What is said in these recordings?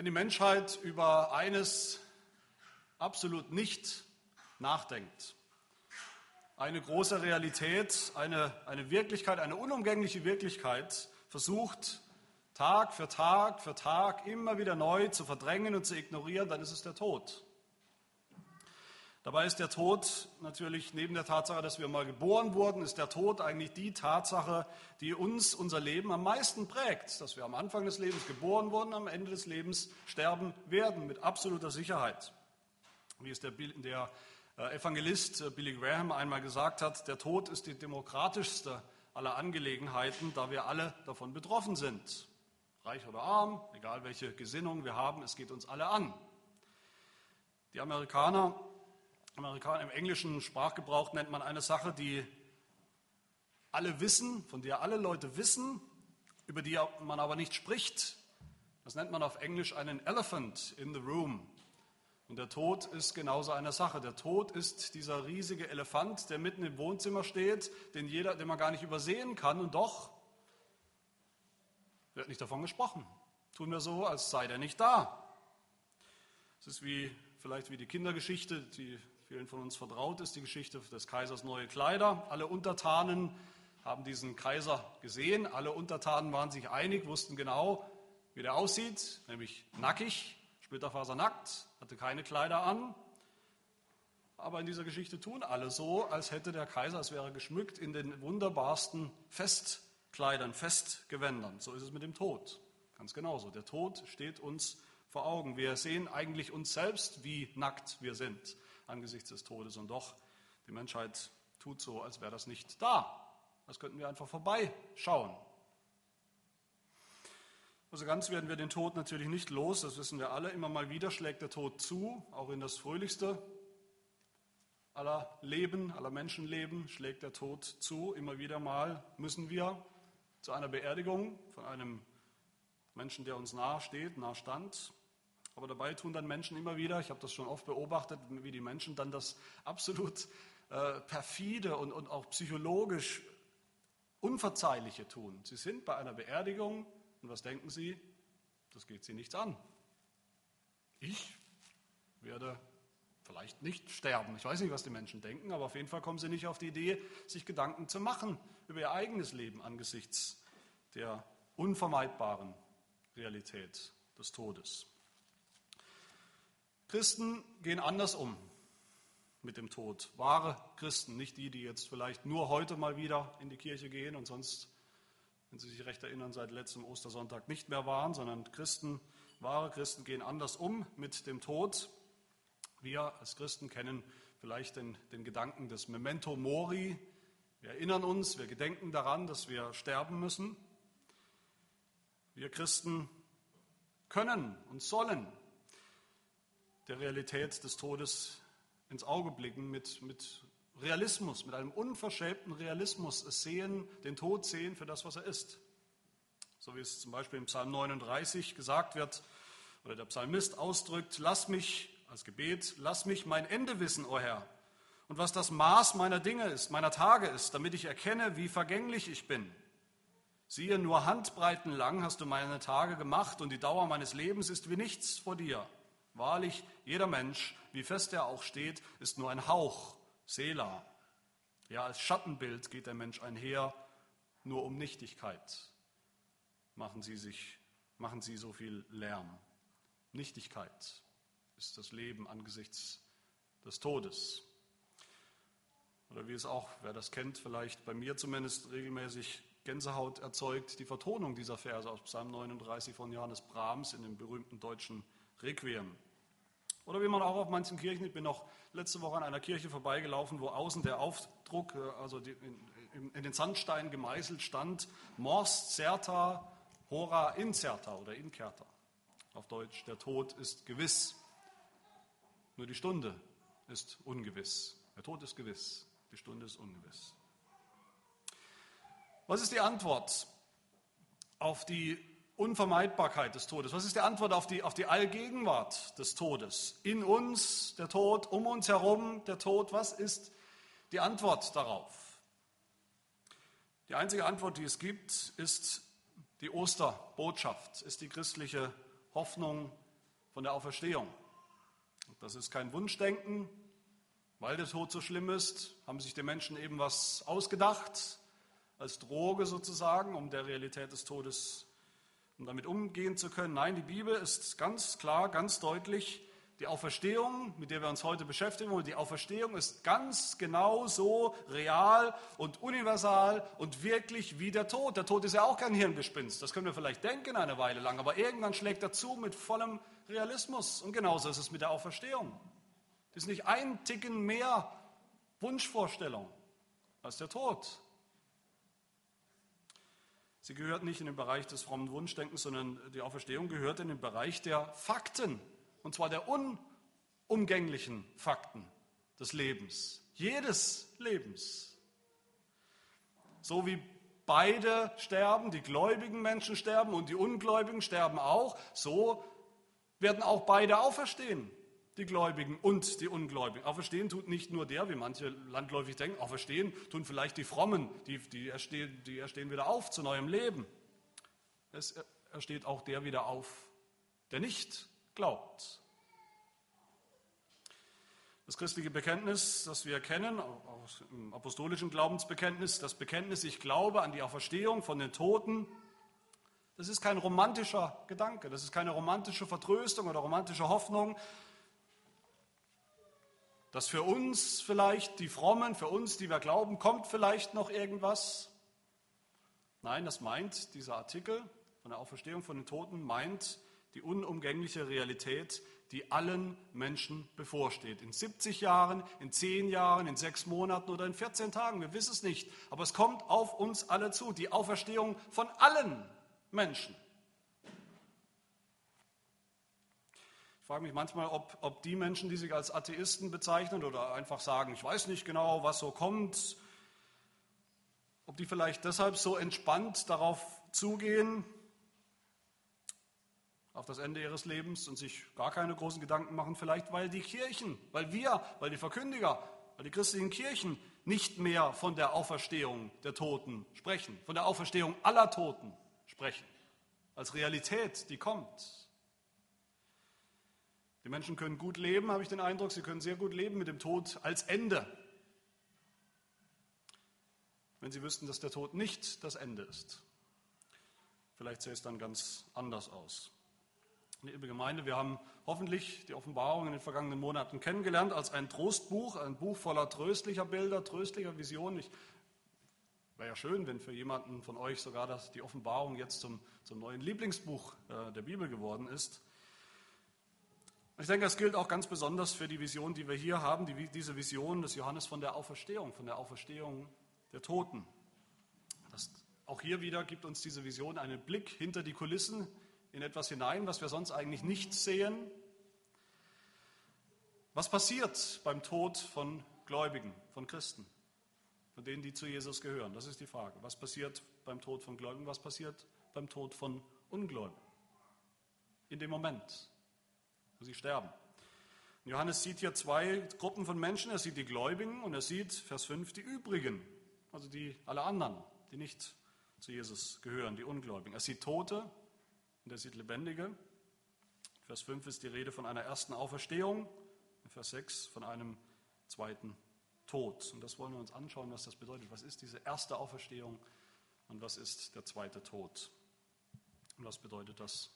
Wenn die Menschheit über eines absolut nicht nachdenkt, eine große Realität, eine, eine Wirklichkeit, eine unumgängliche Wirklichkeit versucht, Tag für Tag für Tag immer wieder neu zu verdrängen und zu ignorieren, dann ist es der Tod. Dabei ist der Tod natürlich neben der Tatsache, dass wir mal geboren wurden, ist der Tod eigentlich die Tatsache, die uns unser Leben am meisten prägt. Dass wir am Anfang des Lebens geboren wurden, am Ende des Lebens sterben werden, mit absoluter Sicherheit. Wie es der, der äh, Evangelist äh, Billy Graham einmal gesagt hat, der Tod ist die demokratischste aller Angelegenheiten, da wir alle davon betroffen sind. Reich oder arm, egal welche Gesinnung wir haben, es geht uns alle an. Die Amerikaner Amerikaner, im englischen Sprachgebrauch nennt man eine Sache, die alle wissen, von der alle Leute wissen, über die man aber nicht spricht. Das nennt man auf Englisch einen Elephant in the Room. Und der Tod ist genauso eine Sache. Der Tod ist dieser riesige Elefant, der mitten im Wohnzimmer steht, den, jeder, den man gar nicht übersehen kann. Und doch wird nicht davon gesprochen. Tun wir so, als sei der nicht da. Es ist wie, vielleicht wie die Kindergeschichte, die vielen von uns vertraut ist, die Geschichte des Kaisers Neue Kleider. Alle Untertanen haben diesen Kaiser gesehen. Alle Untertanen waren sich einig, wussten genau, wie der aussieht, nämlich nackig, splitterfasernackt, hatte keine Kleider an. Aber in dieser Geschichte tun alle so, als hätte der Kaiser, es wäre geschmückt in den wunderbarsten Festkleidern, Festgewändern. So ist es mit dem Tod. Ganz genauso. Der Tod steht uns vor Augen. Wir sehen eigentlich uns selbst, wie nackt wir sind angesichts des Todes. Und doch, die Menschheit tut so, als wäre das nicht da. Das könnten wir einfach vorbeischauen. Also ganz werden wir den Tod natürlich nicht los, das wissen wir alle. Immer mal wieder schlägt der Tod zu, auch in das fröhlichste aller Leben, aller Menschenleben schlägt der Tod zu. Immer wieder mal müssen wir zu einer Beerdigung von einem Menschen, der uns nahe steht, nahe stand, aber dabei tun dann Menschen immer wieder, ich habe das schon oft beobachtet, wie die Menschen dann das absolut äh, perfide und, und auch psychologisch Unverzeihliche tun. Sie sind bei einer Beerdigung und was denken sie? Das geht sie nichts an. Ich werde vielleicht nicht sterben. Ich weiß nicht, was die Menschen denken, aber auf jeden Fall kommen sie nicht auf die Idee, sich Gedanken zu machen über ihr eigenes Leben angesichts der unvermeidbaren Realität des Todes. Christen gehen anders um mit dem Tod. Wahre Christen, nicht die, die jetzt vielleicht nur heute mal wieder in die Kirche gehen und sonst, wenn Sie sich recht erinnern, seit letztem Ostersonntag nicht mehr waren, sondern Christen, wahre Christen gehen anders um mit dem Tod. Wir als Christen kennen vielleicht den, den Gedanken des Memento Mori. Wir erinnern uns, wir gedenken daran, dass wir sterben müssen. Wir Christen können und sollen der Realität des Todes ins Auge blicken mit, mit Realismus, mit einem unverschämten Realismus es sehen, den Tod sehen für das, was er ist. So wie es zum Beispiel im Psalm 39 gesagt wird, oder der Psalmist ausdrückt, lass mich als Gebet, lass mich mein Ende wissen, o oh Herr, und was das Maß meiner Dinge ist, meiner Tage ist, damit ich erkenne, wie vergänglich ich bin. Siehe, nur Handbreiten lang hast du meine Tage gemacht und die Dauer meines Lebens ist wie nichts vor dir. Wahrlich, jeder Mensch, wie fest er auch steht, ist nur ein Hauch, Sela. Ja, als Schattenbild geht der Mensch einher, nur um Nichtigkeit machen sie sich, machen sie so viel Lärm. Nichtigkeit ist das Leben angesichts des Todes. Oder wie es auch, wer das kennt, vielleicht bei mir zumindest regelmäßig Gänsehaut erzeugt, die Vertonung dieser Verse aus Psalm 39 von Johannes Brahms in dem berühmten deutschen Requiem. Oder wie man auch auf manchen Kirchen, ich bin noch letzte Woche an einer Kirche vorbeigelaufen, wo außen der Aufdruck, äh, also in, den Sandstein gemeißelt stand, Mors certa, hora incerta oder incerta. Auf Deutsch, der Tod ist gewiss, nur die Stunde ist ungewiss. Der Tod ist gewiss, die Stunde ist ungewiss. Was ist die Antwort auf die Unvermeidbarkeit des Todes? Was ist die Antwort auf die, auf die Allgegenwart des Todes? In uns der Tod, um uns herum der Tod. Was ist die Antwort darauf? Die einzige Antwort, die es gibt, ist die Osterbotschaft, ist die christliche Hoffnung von der Auferstehung. Das ist kein Wunschdenken, weil der Tod so schlimm ist, haben sich die Menschen eben was ausgedacht, als Droge sozusagen, um der Realität des Todes, um damit umgehen zu können. Nein, die Bibel ist ganz klar, ganz deutlich, die Auferstehung, mit der wir uns heute beschäftigen die Auferstehung ist ganz genau so real und universal und wirklich wie der Tod. Der Tod ist ja auch kein Hirngespinst. Das können wir vielleicht denken eine Weile lang, aber irgendwann schlägt er zu mit vollem Realismus. Und genauso ist es mit der Auferstehung. Das ist nicht ein Ticken mehr Wunschvorstellung als der Tod. Sie gehört nicht in den Bereich des frommen Wunschdenkens, sondern die Auferstehung gehört in den Bereich der Fakten. Und zwar der unumgänglichen Fakten des Lebens, jedes Lebens. So wie beide sterben, die gläubigen Menschen sterben und die Ungläubigen sterben auch, so werden auch beide auferstehen, die Gläubigen und die Ungläubigen. Auferstehen tut nicht nur der, wie manche landläufig denken, auferstehen tun vielleicht die Frommen, die, die, erstehen, die erstehen wieder auf zu neuem Leben. Es ersteht auch der wieder auf, der nicht glaubt. Das christliche Bekenntnis, das wir kennen, aus dem apostolischen Glaubensbekenntnis, das Bekenntnis, ich glaube an die Auferstehung von den Toten, das ist kein romantischer Gedanke, das ist keine romantische Vertröstung oder romantische Hoffnung, dass für uns vielleicht die Frommen, für uns, die wir glauben, kommt vielleicht noch irgendwas. Nein, das meint dieser Artikel von der Auferstehung von den Toten, meint die unumgängliche Realität, die allen Menschen bevorsteht. In 70 Jahren, in 10 Jahren, in 6 Monaten oder in 14 Tagen, wir wissen es nicht. Aber es kommt auf uns alle zu, die Auferstehung von allen Menschen. Frage mich manchmal, ob, ob die Menschen, die sich als Atheisten bezeichnen oder einfach sagen, ich weiß nicht genau, was so kommt, ob die vielleicht deshalb so entspannt darauf zugehen, auf das Ende ihres Lebens und sich gar keine großen Gedanken machen, vielleicht weil die Kirchen, weil wir, weil die Verkündiger, weil die christlichen Kirchen nicht mehr von der Auferstehung der Toten sprechen, von der Auferstehung aller Toten sprechen, als Realität, die kommt. Die Menschen können gut leben, habe ich den Eindruck, sie können sehr gut leben mit dem Tod als Ende, wenn sie wüssten, dass der Tod nicht das Ende ist. Vielleicht sähe es dann ganz anders aus. Liebe Gemeinde, wir haben hoffentlich die Offenbarung in den vergangenen Monaten kennengelernt als ein Trostbuch, ein Buch voller tröstlicher Bilder, tröstlicher Visionen. Ich Wäre ja schön, wenn für jemanden von euch sogar das, die Offenbarung jetzt zum, zum neuen Lieblingsbuch äh, der Bibel geworden ist. Ich denke, das gilt auch ganz besonders für die Vision, die wir hier haben, die, diese Vision des Johannes von der Auferstehung, von der Auferstehung der Toten. Das, auch hier wieder gibt uns diese Vision einen Blick hinter die Kulissen in etwas hinein, was wir sonst eigentlich nicht sehen. Was passiert beim Tod von Gläubigen, von Christen, von denen, die zu Jesus gehören? Das ist die Frage. Was passiert beim Tod von Gläubigen? Was passiert beim Tod von Ungläubigen? In dem Moment, wo sie sterben. Johannes sieht hier zwei Gruppen von Menschen. Er sieht die Gläubigen und er sieht, Vers 5, die übrigen, also die alle anderen, die nicht zu Jesus gehören, die Ungläubigen. Er sieht Tote und er sieht Lebendige. Vers 5 ist die Rede von einer ersten Auferstehung, Vers 6 von einem zweiten Tod. Und das wollen wir uns anschauen, was das bedeutet. Was ist diese erste Auferstehung und was ist der zweite Tod? Und was bedeutet das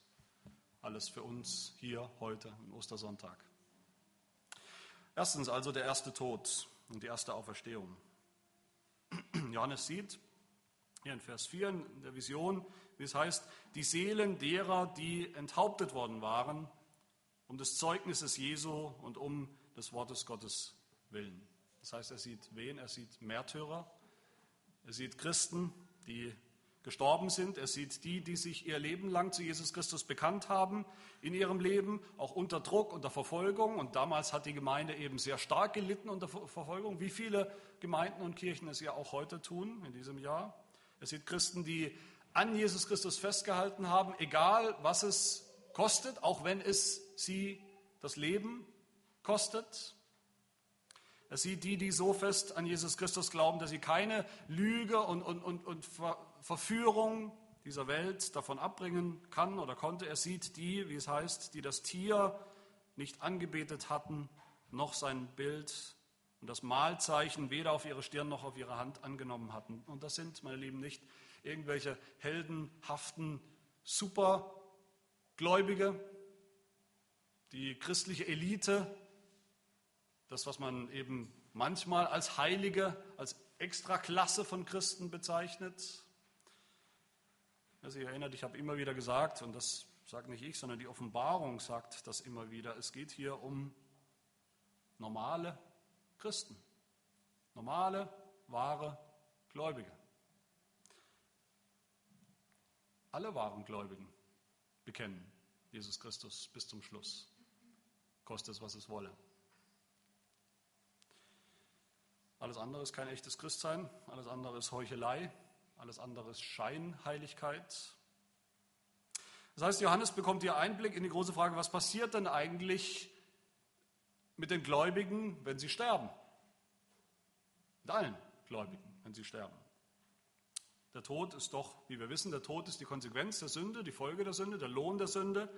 alles für uns hier heute am Ostersonntag? Erstens also der erste Tod und die erste Auferstehung. Johannes sieht hier in Vers 4 in der Vision, wie es heißt, die Seelen derer, die enthauptet worden waren, um des Zeugnisses Jesu und um des Wortes Gottes willen. Das heißt, er sieht wen? Er sieht Märtyrer, er sieht Christen, die gestorben sind, er sieht die, die sich ihr Leben lang zu Jesus Christus bekannt haben in ihrem Leben, auch unter Druck, unter Verfolgung. Und damals hat die Gemeinde eben sehr stark gelitten unter Verfolgung, wie viele Gemeinden und Kirchen es ja auch heute tun in diesem Jahr. Er sieht Christen, die an Jesus Christus festgehalten haben, egal was es kostet, auch wenn es sie das Leben kostet. Er sieht die, die so fest an Jesus Christus glauben, dass sie keine Lüge und, und, und, und Verführung dieser Welt davon abbringen kann oder konnte. Er sieht die, wie es heißt, die das Tier nicht angebetet hatten, noch sein Bild und das Malzeichen weder auf ihre Stirn noch auf ihre Hand angenommen hatten. Und das sind, meine Lieben, nicht irgendwelche heldenhaften Supergläubige, die christliche Elite, das, was man eben manchmal als Heilige, als Extraklasse von Christen bezeichnet. Wer sich erinnert, ich habe immer wieder gesagt, und das sagt nicht ich, sondern die Offenbarung sagt das immer wieder, es geht hier um normale Christen, normale, wahre Gläubige. Alle wahren Gläubigen bekennen Jesus Christus bis zum Schluss, koste es, was es wolle. Alles andere ist kein echtes Christsein, alles andere ist Heuchelei, alles andere ist Scheinheiligkeit. Das heißt, Johannes bekommt hier Einblick in die große Frage, was passiert denn eigentlich mit den Gläubigen, wenn sie sterben? Mit allen Gläubigen, wenn sie sterben. Der Tod ist doch, wie wir wissen, der Tod ist die Konsequenz der Sünde, die Folge der Sünde, der Lohn der Sünde.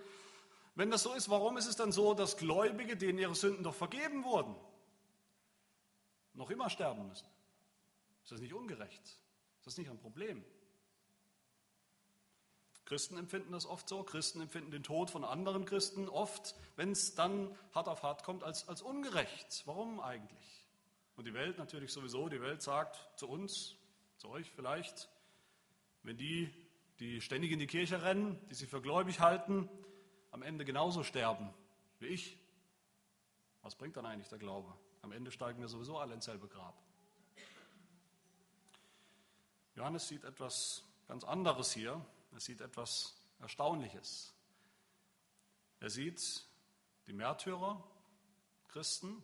Wenn das so ist, warum ist es dann so, dass Gläubige, denen ihre Sünden doch vergeben wurden, noch immer sterben müssen. Ist das nicht ungerecht? Ist das nicht ein Problem? Christen empfinden das oft so. Christen empfinden den Tod von anderen Christen oft, wenn es dann hart auf hart kommt, als, als ungerecht. Warum eigentlich? Und die Welt natürlich sowieso. Die Welt sagt zu uns, zu euch vielleicht, wenn die, die ständig in die Kirche rennen, die sie für gläubig halten, am Ende genauso sterben wie ich, was bringt dann eigentlich der Glaube? Am Ende steigen wir sowieso alle ins selbe Grab. Johannes sieht etwas ganz anderes hier. Er sieht etwas Erstaunliches. Er sieht die Märtyrer, Christen,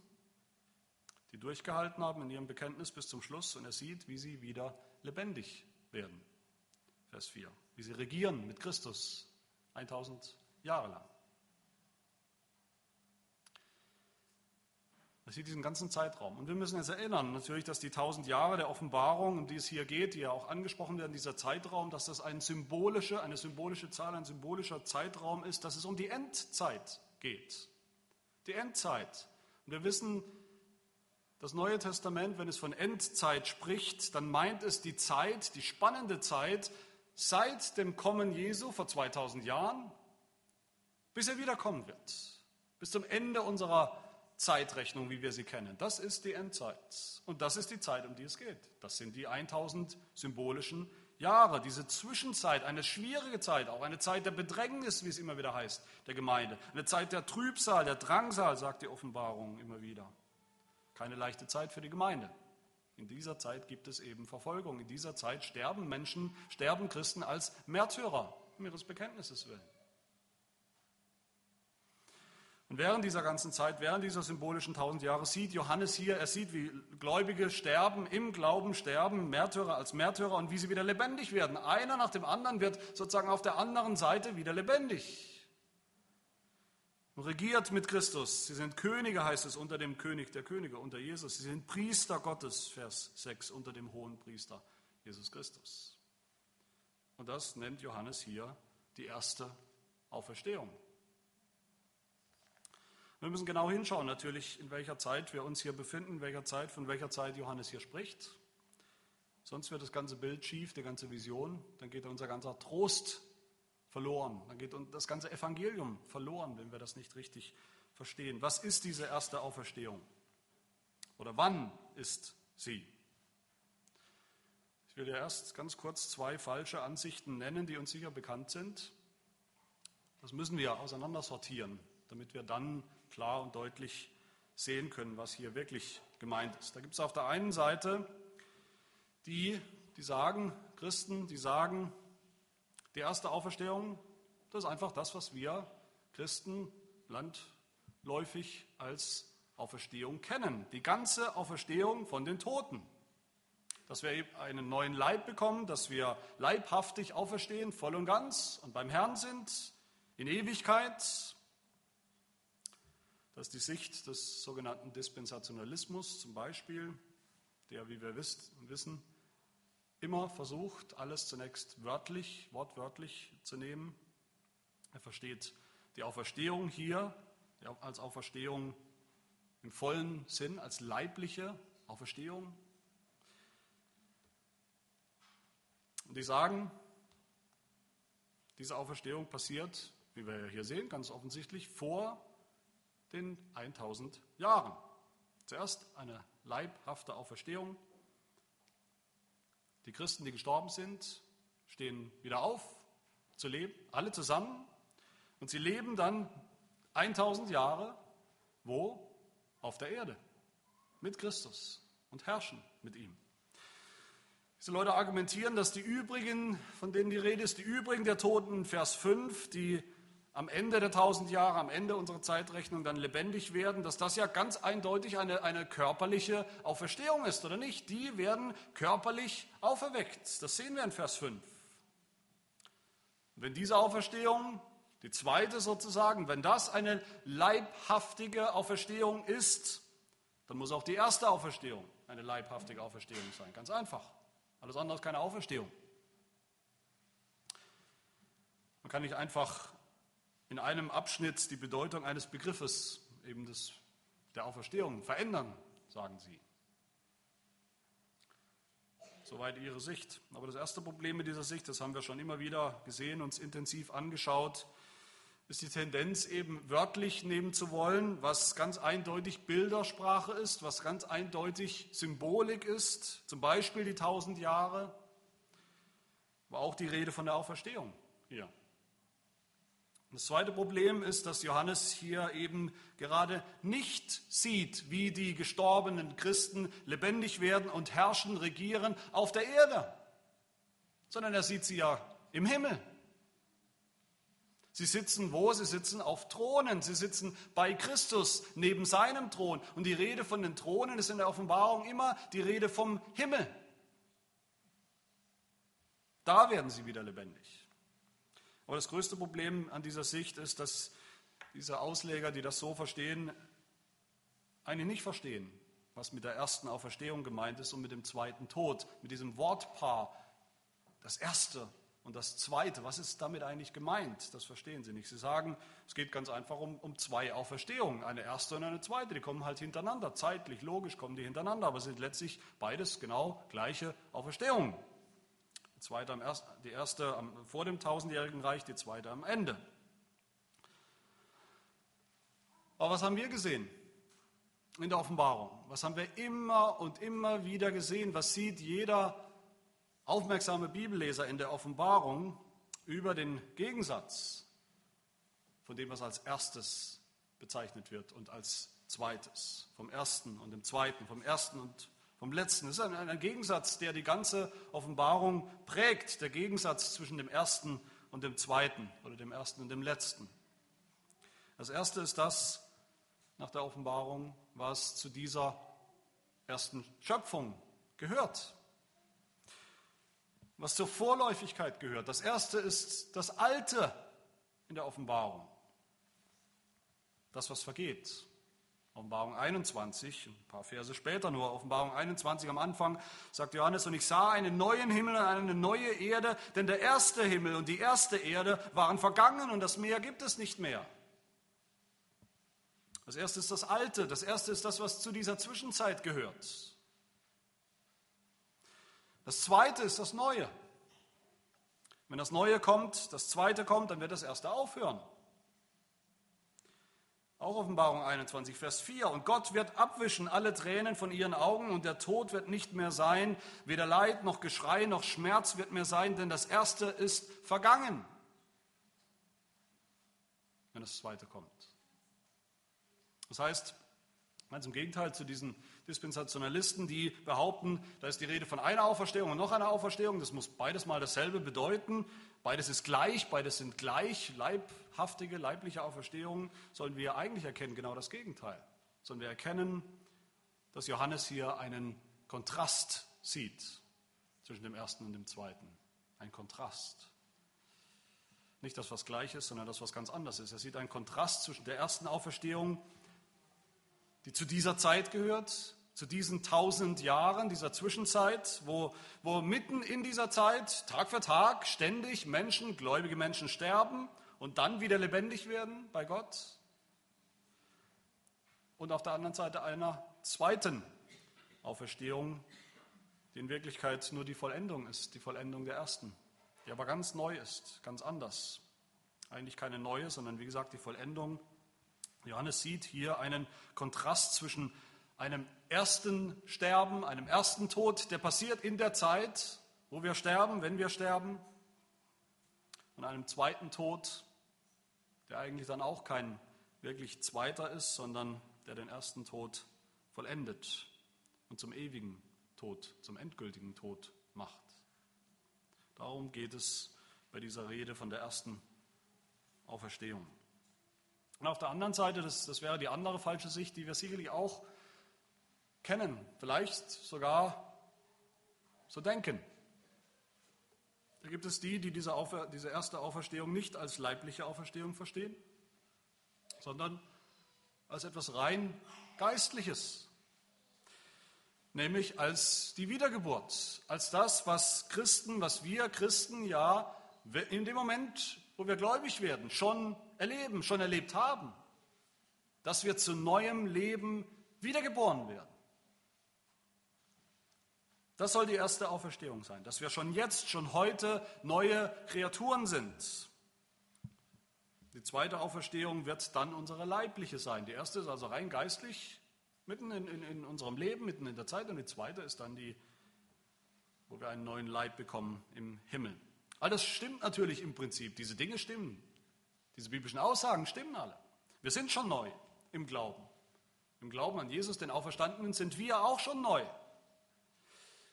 die durchgehalten haben in ihrem Bekenntnis bis zum Schluss und er sieht, wie sie wieder lebendig werden. Vers 4. Wie sie regieren mit Christus 1000 Jahre lang. Das sieht diesen ganzen Zeitraum. Und wir müssen uns erinnern, natürlich, dass die tausend Jahre der Offenbarung, um die es hier geht, die ja auch angesprochen werden, dieser Zeitraum, dass das eine symbolische, eine symbolische Zahl, ein symbolischer Zeitraum ist, dass es um die Endzeit geht. Die Endzeit. Und wir wissen, das Neue Testament, wenn es von Endzeit spricht, dann meint es die Zeit, die spannende Zeit seit dem Kommen Jesu vor 2000 Jahren, bis er wiederkommen wird. Bis zum Ende unserer Zeitrechnung, wie wir sie kennen. Das ist die Endzeit. Und das ist die Zeit, um die es geht. Das sind die 1000 symbolischen Jahre, diese Zwischenzeit, eine schwierige Zeit, auch eine Zeit der Bedrängnis, wie es immer wieder heißt, der Gemeinde. Eine Zeit der Trübsal, der Drangsal, sagt die Offenbarung immer wieder. Keine leichte Zeit für die Gemeinde. In dieser Zeit gibt es eben Verfolgung. In dieser Zeit sterben Menschen, sterben Christen als Märtyrer, um ihres Bekenntnisses willen. Und während dieser ganzen Zeit, während dieser symbolischen tausend Jahre sieht Johannes hier, er sieht, wie Gläubige sterben, im Glauben sterben, Märtyrer als Märtyrer und wie sie wieder lebendig werden. Einer nach dem anderen wird sozusagen auf der anderen Seite wieder lebendig. Und regiert mit Christus. Sie sind Könige, heißt es, unter dem König der Könige, unter Jesus. Sie sind Priester Gottes, Vers 6, unter dem hohen Priester Jesus Christus. Und das nennt Johannes hier die erste Auferstehung. Wir müssen genau hinschauen, natürlich, in welcher Zeit wir uns hier befinden, in welcher Zeit, von welcher Zeit Johannes hier spricht. Sonst wird das ganze Bild schief, die ganze Vision. Dann geht unser ganzer Trost verloren. Dann geht das ganze Evangelium verloren, wenn wir das nicht richtig verstehen. Was ist diese erste Auferstehung? Oder wann ist sie? Ich will ja erst ganz kurz zwei falsche Ansichten nennen, die uns sicher bekannt sind. Das müssen wir auseinandersortieren, damit wir dann klar und deutlich sehen können, was hier wirklich gemeint ist. Da gibt es auf der einen Seite die, die sagen, Christen, die sagen, die erste Auferstehung, das ist einfach das, was wir Christen landläufig als Auferstehung kennen. Die ganze Auferstehung von den Toten. Dass wir einen neuen Leib bekommen, dass wir leibhaftig auferstehen, voll und ganz und beim Herrn sind, in Ewigkeit, das ist die Sicht des sogenannten Dispensationalismus zum Beispiel, der, wie wir wissen, immer versucht, alles zunächst wörtlich, wortwörtlich zu nehmen. Er versteht die Auferstehung hier als Auferstehung im vollen Sinn, als leibliche Auferstehung. Und die sagen, diese Auferstehung passiert, wie wir hier sehen, ganz offensichtlich vor den 1000 Jahren. Zuerst eine leibhafte Auferstehung die Christen, die gestorben sind, stehen wieder auf zu leben, alle zusammen. Und sie leben dann 1000 Jahre, wo? Auf der Erde, mit Christus und herrschen mit ihm. Diese Leute argumentieren, dass die übrigen, von denen die Rede ist, die übrigen der Toten, Vers 5, die am Ende der tausend Jahre, am Ende unserer Zeitrechnung dann lebendig werden, dass das ja ganz eindeutig eine, eine körperliche Auferstehung ist, oder nicht? Die werden körperlich auferweckt. Das sehen wir in Vers 5. Wenn diese Auferstehung, die zweite sozusagen, wenn das eine leibhaftige Auferstehung ist, dann muss auch die erste Auferstehung eine leibhaftige Auferstehung sein. Ganz einfach. Alles andere ist keine Auferstehung. Man kann nicht einfach in einem Abschnitt die Bedeutung eines Begriffes, eben des, der Auferstehung, verändern, sagen sie. Soweit ihre Sicht. Aber das erste Problem mit dieser Sicht, das haben wir schon immer wieder gesehen, uns intensiv angeschaut, ist die Tendenz eben wörtlich nehmen zu wollen, was ganz eindeutig Bildersprache ist, was ganz eindeutig Symbolik ist, zum Beispiel die tausend Jahre, aber auch die Rede von der Auferstehung hier. Das zweite Problem ist, dass Johannes hier eben gerade nicht sieht, wie die gestorbenen Christen lebendig werden und herrschen, regieren auf der Erde, sondern er sieht sie ja im Himmel. Sie sitzen wo? Sie sitzen auf Thronen. Sie sitzen bei Christus neben seinem Thron. Und die Rede von den Thronen ist in der Offenbarung immer die Rede vom Himmel. Da werden sie wieder lebendig. Aber das größte Problem an dieser Sicht ist, dass diese Ausleger, die das so verstehen, eigentlich nicht verstehen, was mit der ersten Auferstehung gemeint ist und mit dem zweiten Tod, mit diesem Wortpaar, das erste und das zweite. Was ist damit eigentlich gemeint? Das verstehen sie nicht. Sie sagen, es geht ganz einfach um, um zwei Auferstehungen, eine erste und eine zweite. Die kommen halt hintereinander, zeitlich, logisch kommen die hintereinander, aber sind letztlich beides genau gleiche Auferstehungen zweite am erst, die erste am, vor dem tausendjährigen Reich, die zweite am Ende. Aber was haben wir gesehen in der Offenbarung? Was haben wir immer und immer wieder gesehen? Was sieht jeder aufmerksame Bibelleser in der Offenbarung über den Gegensatz von dem, was als erstes bezeichnet wird und als zweites, vom ersten und dem zweiten, vom ersten und vom letzten. Das ist ein, ein Gegensatz, der die ganze Offenbarung prägt, der Gegensatz zwischen dem ersten und dem zweiten oder dem ersten und dem letzten. Das erste ist das nach der Offenbarung, was zu dieser ersten Schöpfung gehört, was zur Vorläufigkeit gehört. Das erste ist das Alte in der Offenbarung, das, was vergeht. Offenbarung 21, ein paar Verse später nur, Offenbarung 21 am Anfang, sagt Johannes, und ich sah einen neuen Himmel und eine neue Erde, denn der erste Himmel und die erste Erde waren vergangen und das Meer gibt es nicht mehr. Das erste ist das Alte, das erste ist das, was zu dieser Zwischenzeit gehört. Das zweite ist das Neue. Wenn das Neue kommt, das zweite kommt, dann wird das erste aufhören. Auch Offenbarung 21, Vers 4. Und Gott wird abwischen alle Tränen von ihren Augen und der Tod wird nicht mehr sein. Weder Leid noch Geschrei noch Schmerz wird mehr sein, denn das Erste ist vergangen. Wenn das Zweite kommt. Das heißt, ganz im Gegenteil zu diesen Dispensationalisten, die behaupten, da ist die Rede von einer Auferstehung und noch einer Auferstehung. Das muss beides mal dasselbe bedeuten. Beides ist gleich, beides sind gleich, leibhaftige, leibliche Auferstehungen, sollen wir eigentlich erkennen, genau das Gegenteil. Sollen wir erkennen, dass Johannes hier einen Kontrast sieht zwischen dem ersten und dem zweiten. Ein Kontrast. Nicht das, was gleich ist, sondern das, was ganz anders ist. Er sieht einen Kontrast zwischen der ersten Auferstehung, die zu dieser Zeit gehört, zu diesen tausend Jahren, dieser Zwischenzeit, wo, wo mitten in dieser Zeit, Tag für Tag, ständig Menschen, gläubige Menschen sterben und dann wieder lebendig werden bei Gott. Und auf der anderen Seite einer zweiten Auferstehung, die in Wirklichkeit nur die Vollendung ist, die Vollendung der ersten, die aber ganz neu ist, ganz anders. Eigentlich keine neue, sondern wie gesagt die Vollendung. Johannes sieht hier einen Kontrast zwischen einem ersten Sterben, einem ersten Tod, der passiert in der Zeit, wo wir sterben, wenn wir sterben, und einem zweiten Tod, der eigentlich dann auch kein wirklich zweiter ist, sondern der den ersten Tod vollendet und zum ewigen Tod, zum endgültigen Tod macht. Darum geht es bei dieser Rede von der ersten Auferstehung. Und auf der anderen Seite, das, das wäre die andere falsche Sicht, die wir sicherlich auch kennen, vielleicht sogar so denken. Da gibt es die, die diese, Aufer diese erste Auferstehung nicht als leibliche Auferstehung verstehen, sondern als etwas rein Geistliches, nämlich als die Wiedergeburt, als das, was Christen, was wir Christen ja in dem Moment, wo wir gläubig werden, schon erleben, schon erlebt haben, dass wir zu neuem Leben wiedergeboren werden. Das soll die erste Auferstehung sein, dass wir schon jetzt, schon heute neue Kreaturen sind. Die zweite Auferstehung wird dann unsere leibliche sein. Die erste ist also rein geistlich, mitten in, in, in unserem Leben, mitten in der Zeit. Und die zweite ist dann die, wo wir einen neuen Leib bekommen im Himmel. All das stimmt natürlich im Prinzip. Diese Dinge stimmen. Diese biblischen Aussagen stimmen alle. Wir sind schon neu im Glauben. Im Glauben an Jesus, den Auferstandenen, sind wir auch schon neu.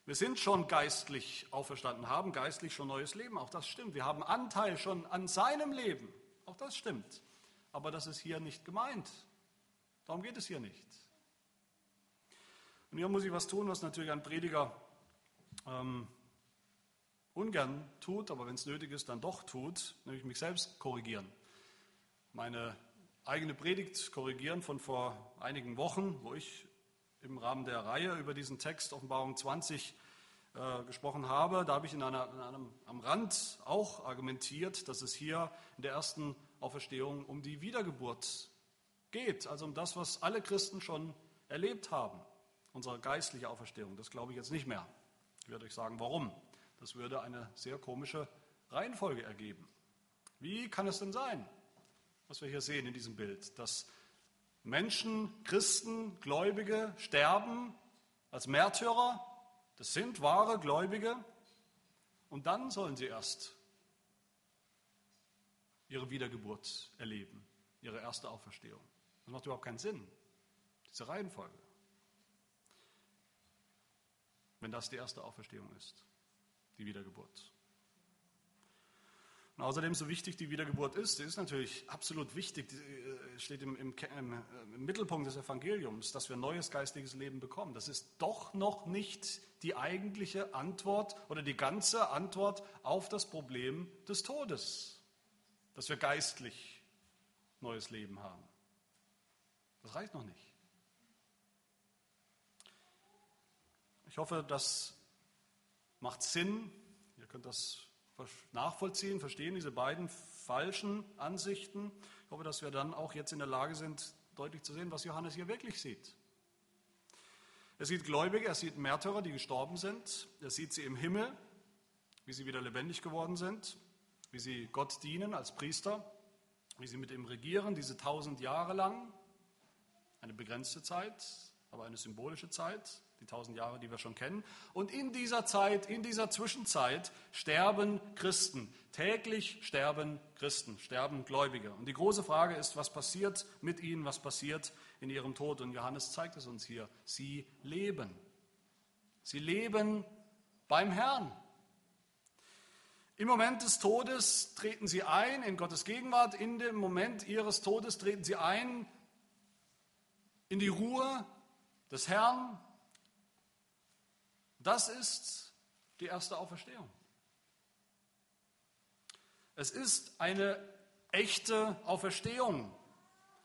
Wir sind schon geistlich auferstanden, haben geistlich schon neues Leben. Auch das stimmt. Wir haben Anteil schon an seinem Leben. Auch das stimmt. Aber das ist hier nicht gemeint. Darum geht es hier nicht. Und hier muss ich was tun, was natürlich ein Prediger ähm, ungern tut, aber wenn es nötig ist, dann doch tut, nämlich mich selbst korrigieren. Meine eigene Predigt korrigieren von vor einigen Wochen, wo ich im Rahmen der Reihe über diesen Text Offenbarung 20 äh, gesprochen habe, da habe ich in, einer, in einem, am Rand auch argumentiert, dass es hier in der ersten Auferstehung um die Wiedergeburt geht, also um das, was alle Christen schon erlebt haben, unsere geistliche Auferstehung. Das glaube ich jetzt nicht mehr. Ich werde euch sagen, warum. Das würde eine sehr komische Reihenfolge ergeben. Wie kann es denn sein, was wir hier sehen in diesem Bild, dass Menschen, Christen, Gläubige sterben als Märtyrer. Das sind wahre Gläubige. Und dann sollen sie erst ihre Wiedergeburt erleben, ihre erste Auferstehung. Das macht überhaupt keinen Sinn, diese Reihenfolge. Wenn das die erste Auferstehung ist, die Wiedergeburt. Und außerdem, so wichtig die Wiedergeburt ist, sie ist natürlich absolut wichtig, äh, steht im, im, im, im, Mittelpunkt des Evangeliums, dass wir neues geistiges Leben bekommen. Das ist doch noch nicht die eigentliche Antwort oder die ganze Antwort auf das Problem des Todes, dass wir geistlich neues Leben haben. Das reicht noch nicht. Ich hoffe, das macht Sinn. Ihr könnt das nachvollziehen, verstehen, diese beiden falschen Ansichten. Ich hoffe, dass wir dann auch jetzt in der Lage sind, deutlich zu sehen, was Johannes hier wirklich sieht. Er sieht Gläubige, er sieht Märtyrer, die gestorben sind. Er sieht sie im Himmel, wie sie wieder lebendig geworden sind, wie sie Gott dienen als Priester, wie sie mit ihm regieren, diese tausend Jahre lang. Eine begrenzte Zeit, aber eine symbolische Zeit die tausend Jahre, die wir schon kennen. Und in dieser Zeit, in dieser Zwischenzeit sterben Christen. Täglich sterben Christen, sterben Gläubige. Und die große Frage ist, was passiert mit ihnen, was passiert in ihrem Tod? Und Johannes zeigt es uns hier. Sie leben. Sie leben beim Herrn. Im Moment des Todes treten sie ein in Gottes Gegenwart. In dem Moment ihres Todes treten sie ein in die Ruhe des Herrn, das ist die erste Auferstehung. Es ist eine echte Auferstehung.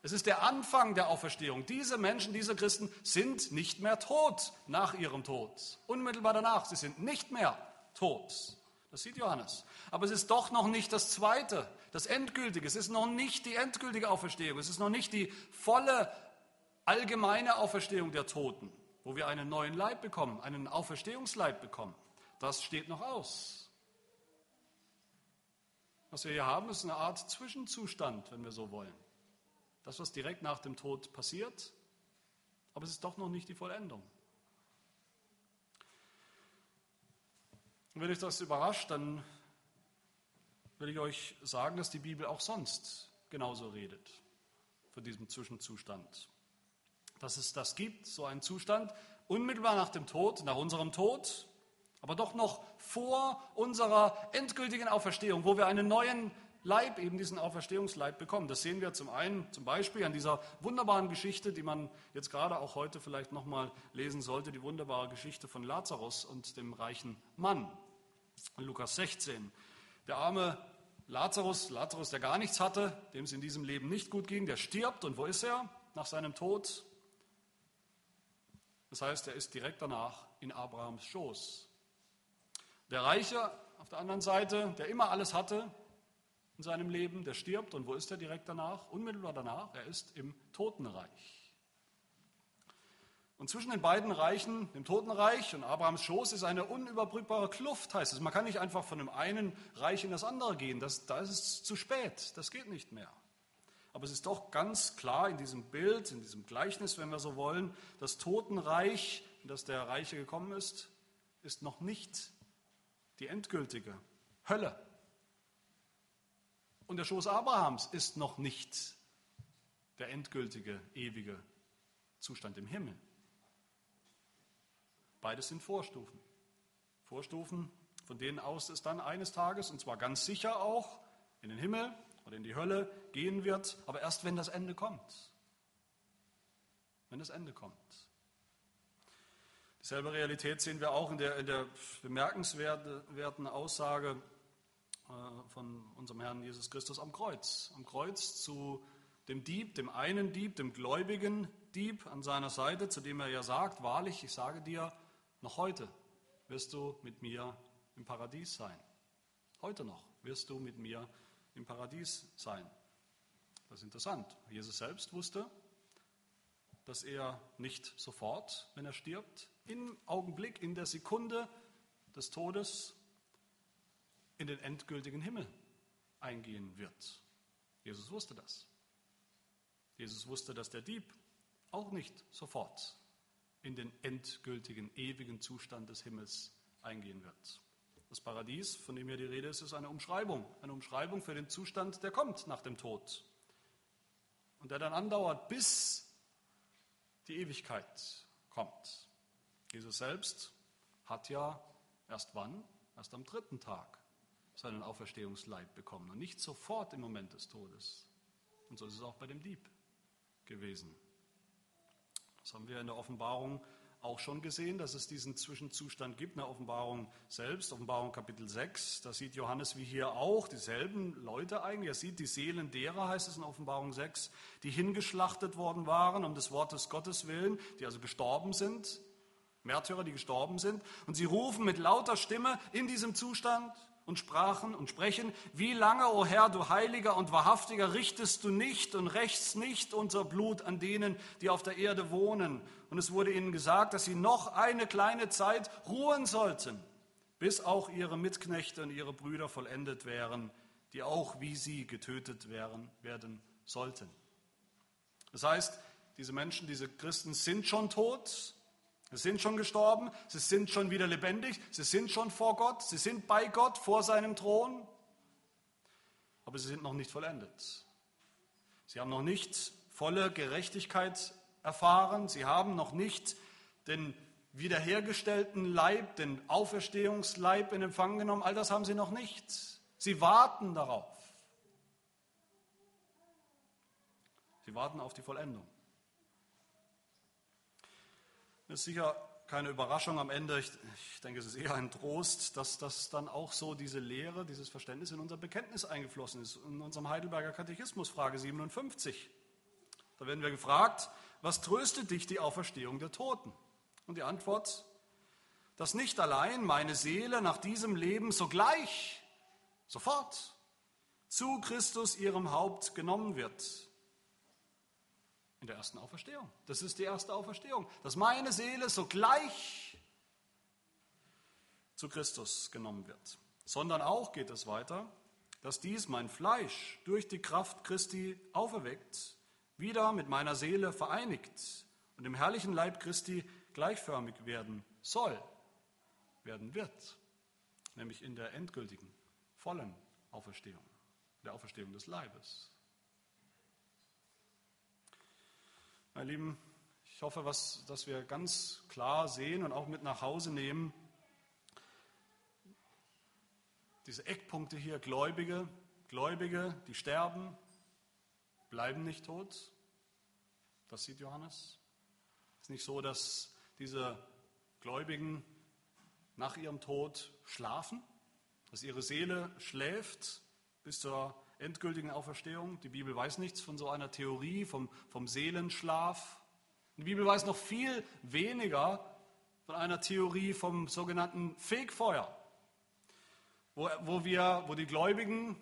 Es ist der Anfang der Auferstehung. Diese Menschen, diese Christen sind nicht mehr tot nach ihrem Tod. Unmittelbar danach, sie sind nicht mehr tot. Das sieht Johannes. Aber es ist doch noch nicht das Zweite, das Endgültige. Es ist noch nicht die endgültige Auferstehung. Es ist noch nicht die volle, allgemeine Auferstehung der Toten, wo wir einen neuen Leib bekommen, einen Auferstehungsleib bekommen. Das steht noch aus. Was wir hier haben, ist eine Art Zwischenzustand, wenn wir so wollen das, was direkt nach dem Tod passiert, aber es ist doch noch nicht die Vollendung. Und wenn euch das überrascht, dann will ich euch sagen, dass die Bibel auch sonst genauso redet von diesem Zwischenzustand. Dass es das gibt, so einen Zustand, unmittelbar nach dem Tod, nach unserem Tod, aber doch noch vor unserer endgültigen Auferstehung, wo wir einen neuen Leib, eben diesen Auferstehungsleib bekommen. Das sehen wir zum einen zum Beispiel an dieser wunderbaren Geschichte, die man jetzt gerade auch heute vielleicht nochmal lesen sollte, die wunderbare Geschichte von Lazarus und dem reichen Mann. Lukas 16. Der arme Lazarus, Lazarus, der gar nichts hatte, dem es in diesem Leben nicht gut ging, der stirbt. Und wo ist er nach seinem Tod? Das heißt, er ist direkt danach in Abrahams Schoß. Der Reiche auf der anderen Seite, der immer alles hatte, in seinem Leben, der stirbt. Und wo ist er direkt danach? Unmittelbar danach, er ist im Totenreich. Und zwischen den beiden Reichen, dem Totenreich und Abrahams Schoß, ist eine unüberbrückbare Kluft, heißt es. Man kann nicht einfach von dem einen Reich in das andere gehen. Das, da ist es zu spät. Das geht nicht mehr. Aber es ist doch ganz klar in diesem Bild, in diesem Gleichnis, wenn wir so wollen, das Totenreich, in das der Reiche gekommen ist, ist noch nicht die endgültige Hölle. Und der Schoß Abrahams ist noch nicht der endgültige, ewige Zustand im Himmel. Beides sind Vorstufen. Vorstufen, von denen aus es dann eines Tages, und zwar ganz sicher auch, in den Himmel oder in die Hölle gehen wird, aber erst wenn das Ende kommt. Wenn das Ende kommt. Dieselbe Realität sehen wir auch in der, in der bemerkenswerten Aussage äh, von unserem Herrn Jesus Christus am Kreuz. Am Kreuz zu dem Dieb, dem einen Dieb, dem gläubigen Dieb an seiner Seite, zu dem er ja sagt, wahrlich, ich sage dir, noch heute wirst du mit mir im Paradies sein. Heute noch wirst du mit mir im Paradies sein. Das ist interessant. Jesus selbst wusste, dass er nicht sofort, wenn er stirbt, im Augenblick, in der Sekunde des Todes in den endgültigen Himmel eingehen wird. Jesus wusste das. Jesus wusste, dass der Dieb auch nicht sofort in den endgültigen, ewigen Zustand des Himmels eingehen wird. Das Paradies, von dem hier die Rede ist, ist eine Umschreibung, eine Umschreibung für den Zustand, der kommt nach dem Tod und der dann andauert, bis die Ewigkeit kommt. Jesus selbst hat ja erst wann? Erst am dritten Tag seinen Auferstehungsleib bekommen und nicht sofort im Moment des Todes. Und so ist es auch bei dem Dieb gewesen. Das haben wir in der Offenbarung auch schon gesehen, dass es diesen Zwischenzustand gibt, in der Offenbarung selbst, Offenbarung Kapitel 6. Da sieht Johannes wie hier auch dieselben Leute eigentlich. Er sieht die Seelen derer, heißt es in Offenbarung 6, die hingeschlachtet worden waren um des Wortes Gottes willen, die also gestorben sind, Märtyrer, die gestorben sind. Und sie rufen mit lauter Stimme in diesem Zustand, und sprachen und sprechen, wie lange, o Herr, du Heiliger und Wahrhaftiger, richtest du nicht und rächst nicht unser Blut an denen, die auf der Erde wohnen. Und es wurde ihnen gesagt, dass sie noch eine kleine Zeit ruhen sollten, bis auch ihre Mitknechte und ihre Brüder vollendet wären, die auch wie sie getötet wären, werden sollten. Das heißt, diese Menschen, diese Christen sind schon tot, Sie sind schon gestorben, sie sind schon wieder lebendig, sie sind schon vor Gott, sie sind bei Gott, vor seinem Thron, aber sie sind noch nicht vollendet. Sie haben noch nicht volle Gerechtigkeit erfahren, sie haben noch nicht den wiederhergestellten Leib, den Auferstehungsleib in Empfang genommen, all das haben sie noch nicht. Sie warten darauf. Sie warten auf die Vollendung. Das ist sicher keine Überraschung am Ende. Ich, ich, denke, es ist eher ein Trost, dass das dann auch so diese Lehre, dieses Verständnis in unser Bekenntnis eingeflossen ist, in unserem Heidelberger Katechismus, Frage 57. Da werden wir gefragt, was tröstet dich die Auferstehung der Toten? Und die Antwort, dass nicht allein meine Seele nach diesem Leben sogleich, sofort zu Christus, ihrem Haupt, genommen wird. In der ersten Auferstehung. Das ist die erste Auferstehung. Dass meine Seele sogleich zu Christus genommen wird. Sondern auch geht es weiter, dass dies mein Fleisch durch die Kraft Christi auferweckt, wieder mit meiner Seele vereinigt und im herrlichen Leib Christi gleichförmig werden soll, werden wird, nämlich in der endgültigen, vollen Auferstehung, der Auferstehung des Leibes. Meine Lieben, ich hoffe, was, dass wir ganz klar sehen und auch mit nach Hause nehmen, diese Eckpunkte hier, Gläubige, Gläubige, die sterben, bleiben nicht tot. Das sieht Johannes. Es ist nicht so, dass diese Gläubigen nach ihrem Tod schlafen, dass ihre Seele schläft bis zur endgültigen Auferstehung. Die Bibel weiß nichts von so einer Theorie, vom, vom Seelenschlaf. Die Bibel weiß noch viel weniger von einer Theorie vom sogenannten Fegfeuer, wo, wo, wir, wo die Gläubigen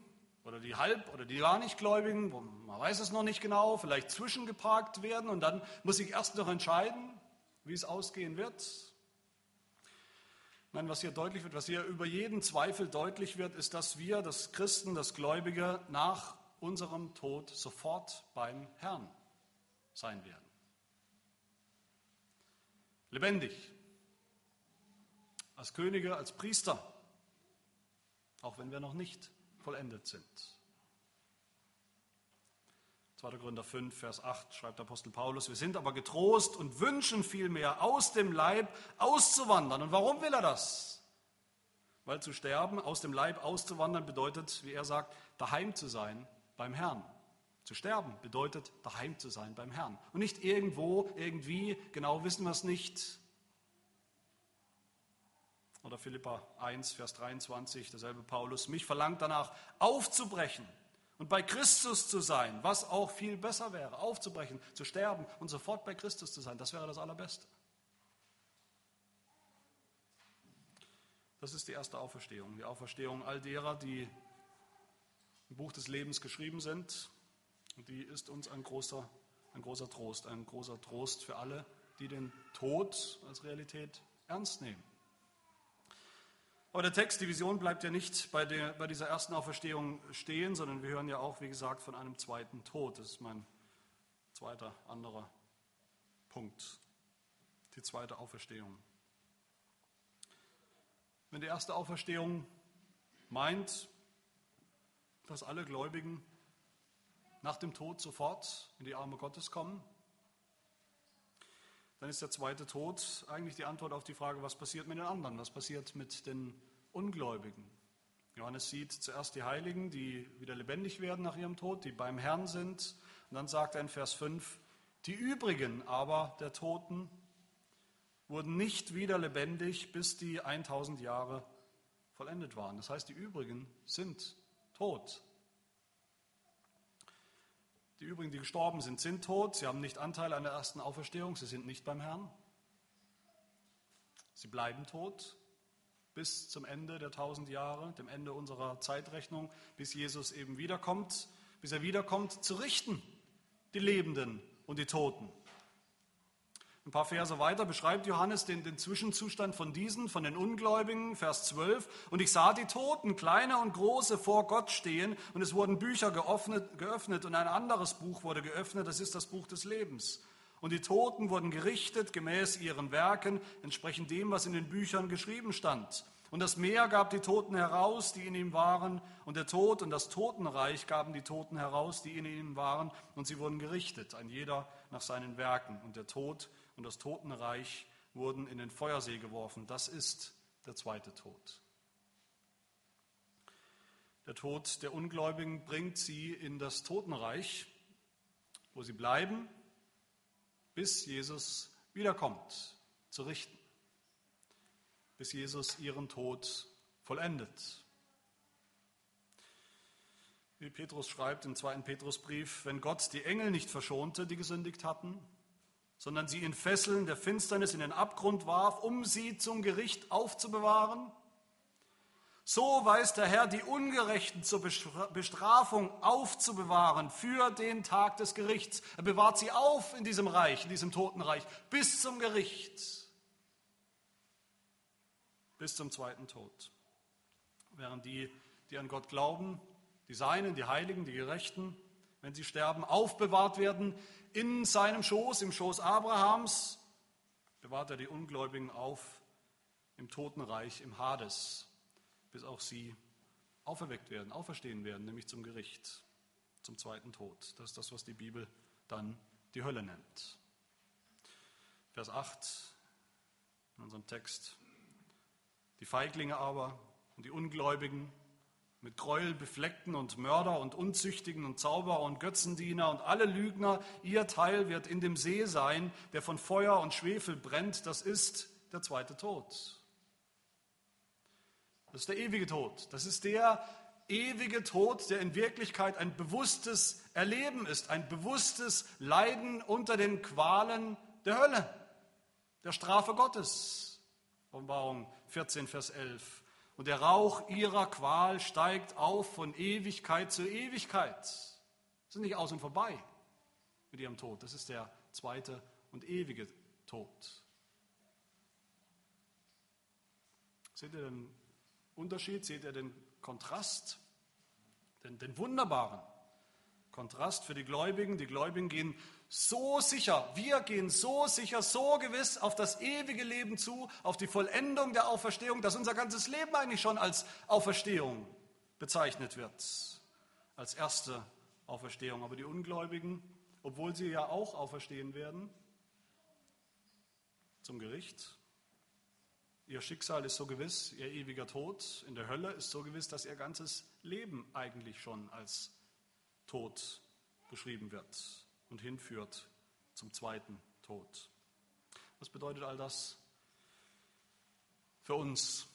oder die Halb- oder die gar nicht Gläubigen, man weiß es noch nicht genau, vielleicht zwischengeparkt werden und dann muss ich erst noch entscheiden, wie es ausgehen wird. Nein, was hier deutlich wird, was hier über jeden Zweifel deutlich wird, ist, dass wir, das Christen, das Gläubige, nach unserem Tod sofort beim Herrn sein werden. Lebendig, als Könige, als Priester, auch wenn wir noch nicht vollendet sind. 2. Korinther 5, Vers 8 schreibt Apostel Paulus, wir sind aber getrost und wünschen vielmehr aus dem Leib auszuwandern. Und warum will er das? Weil zu sterben, aus dem Leib auszuwandern, bedeutet, wie er sagt, daheim zu sein beim Herrn. Zu sterben bedeutet, daheim zu sein beim Herrn. Und nicht irgendwo, irgendwie, genau wissen wir es nicht. Oder Philippa 1, Vers 23, derselbe Paulus, mich verlangt danach aufzubrechen und bei Christus zu sein, was auch viel besser wäre, aufzubrechen, zu sterben und sofort bei Christus zu sein, das wäre das Allerbeste. Das ist die erste Auferstehung, die Auferstehung all derer, die im Buch des Lebens geschrieben sind. Und die ist uns ein großer, ein großer Trost, ein großer Trost für alle, die den Tod als Realität ernst nehmen. Aber der Text, die Vision bleibt ja nicht bei, der, bei dieser ersten Auferstehung stehen, sondern wir hören ja auch, wie gesagt, von einem zweiten Tod. Das ist mein zweiter anderer Punkt. Die zweite Auferstehung. Wenn die erste Auferstehung meint, dass alle Gläubigen nach dem Tod sofort in die Arme Gottes kommen, dann ist der zweite Tod eigentlich die Antwort auf die Frage, was passiert mit den anderen, was passiert mit den Ungläubigen. Johannes sieht zuerst die Heiligen, die wieder lebendig werden nach ihrem Tod, die beim Herrn sind. Und dann sagt er in Vers 5, die übrigen aber der Toten wurden nicht wieder lebendig, bis die 1000 Jahre vollendet waren. Das heißt, die übrigen sind tot. Die übrigen, die gestorben sind, sind tot. Sie haben nicht Anteil an der ersten Auferstehung. Sie sind nicht beim Herrn. Sie bleiben tot bis zum Ende der tausend Jahre, dem Ende unserer Zeitrechnung, bis Jesus eben wiederkommt, bis er wiederkommt, zu richten, die Lebenden und die Toten. Ein paar Verse weiter beschreibt Johannes den, den, Zwischenzustand von diesen, von den Ungläubigen, Vers 12. Und ich sah die Toten, kleine und große, vor Gott stehen, und es wurden Bücher geöffnet, geöffnet, und ein anderes Buch wurde geöffnet, das ist das Buch des Lebens. Und die Toten wurden gerichtet gemäß ihren Werken, entsprechend dem, was in den Büchern geschrieben stand. Und das Meer gab die Toten heraus, die in ihm waren, und der Tod und das Totenreich gaben die Toten heraus, die in ihm waren, und sie wurden gerichtet, ein jeder nach seinen Werken. Und der Tod und das Totenreich wurden in den Feuersee geworfen. Das ist der zweite Tod. Der Tod der Ungläubigen bringt sie in das Totenreich, wo sie bleiben, bis Jesus wiederkommt, zu richten, bis Jesus ihren Tod vollendet. wie Petrus schreibt im zweiten Petrusbrief, wenn Gott die Engel nicht verschonte, die gesündigt hatten, sondern sie in Fesseln der Finsternis in den Abgrund warf, um sie zum Gericht aufzubewahren, so weiß der Herr die Ungerechten zur Bestrafung aufzubewahren für den Tag des Gerichts. Er bewahrt sie auf in diesem Reich, in diesem Totenreich, bis zum Gericht, bis zum zweiten Tod. Während die, die an Gott glauben, die Seinen, die Heiligen, die Gerechten, wenn sie sterben, aufbewahrt werden in seinem Schoß, im Schoß Abrahams, bewahrt er die Ungläubigen auf im Totenreich, im Hades bis auch sie auferweckt werden, auferstehen werden, nämlich zum Gericht, zum zweiten Tod. Das ist das, was die Bibel dann die Hölle nennt. Vers 8 in unserem Text. Die Feiglinge aber und die Ungläubigen, mit Gräuel befleckten und Mörder und Unzüchtigen und Zauberer und Götzendiener und alle Lügner, ihr Teil wird in dem See sein, der von Feuer und Schwefel brennt, das ist der zweite Tod. Das ist der ewige Tod. Das ist der ewige Tod, der in Wirklichkeit ein bewusstes Erleben ist, ein bewusstes Leiden unter den Qualen der Hölle, der Strafe Gottes. Offenbarung 14, Vers 11. Und der Rauch ihrer Qual steigt auf von Ewigkeit zu Ewigkeit. Das ist nicht aus und vorbei mit ihrem Tod. Das ist der zweite und ewige Tod. Seht ihr denn Unterschied? Seht ihr den Kontrast? Den, den wunderbaren Kontrast für die Gläubigen. Die Gläubigen gehen so sicher, wir gehen so sicher, so gewiss auf das ewige Leben zu, auf die Vollendung der Auferstehung, dass unser ganzes Leben eigentlich schon als Auferstehung bezeichnet wird, als erste Auferstehung. Aber die Ungläubigen, obwohl sie ja auch auferstehen werden zum Gericht, Ihr Schicksal ist so gewiss, ihr ewiger Tod in der Hölle ist so gewiss, dass ihr ganzes Leben eigentlich schon als Tod beschrieben wird und hinführt zum zweiten Tod. Was bedeutet all das für uns